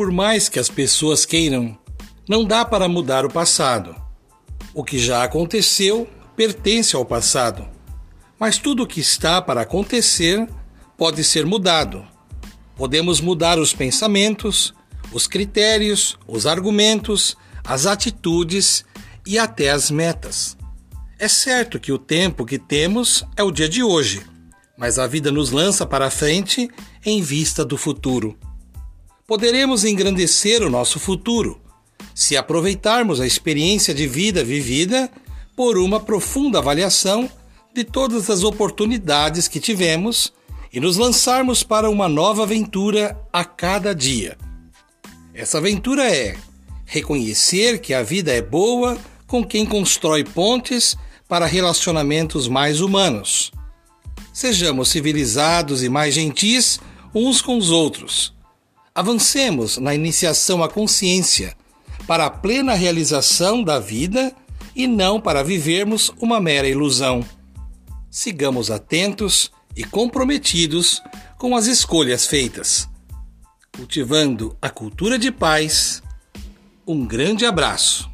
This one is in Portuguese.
Por mais que as pessoas queiram, não dá para mudar o passado. O que já aconteceu pertence ao passado. Mas tudo o que está para acontecer pode ser mudado. Podemos mudar os pensamentos, os critérios, os argumentos, as atitudes e até as metas. É certo que o tempo que temos é o dia de hoje, mas a vida nos lança para frente em vista do futuro. Poderemos engrandecer o nosso futuro se aproveitarmos a experiência de vida vivida por uma profunda avaliação de todas as oportunidades que tivemos e nos lançarmos para uma nova aventura a cada dia. Essa aventura é reconhecer que a vida é boa com quem constrói pontes para relacionamentos mais humanos. Sejamos civilizados e mais gentis uns com os outros. Avancemos na iniciação à consciência para a plena realização da vida e não para vivermos uma mera ilusão. Sigamos atentos e comprometidos com as escolhas feitas. Cultivando a cultura de paz. Um grande abraço.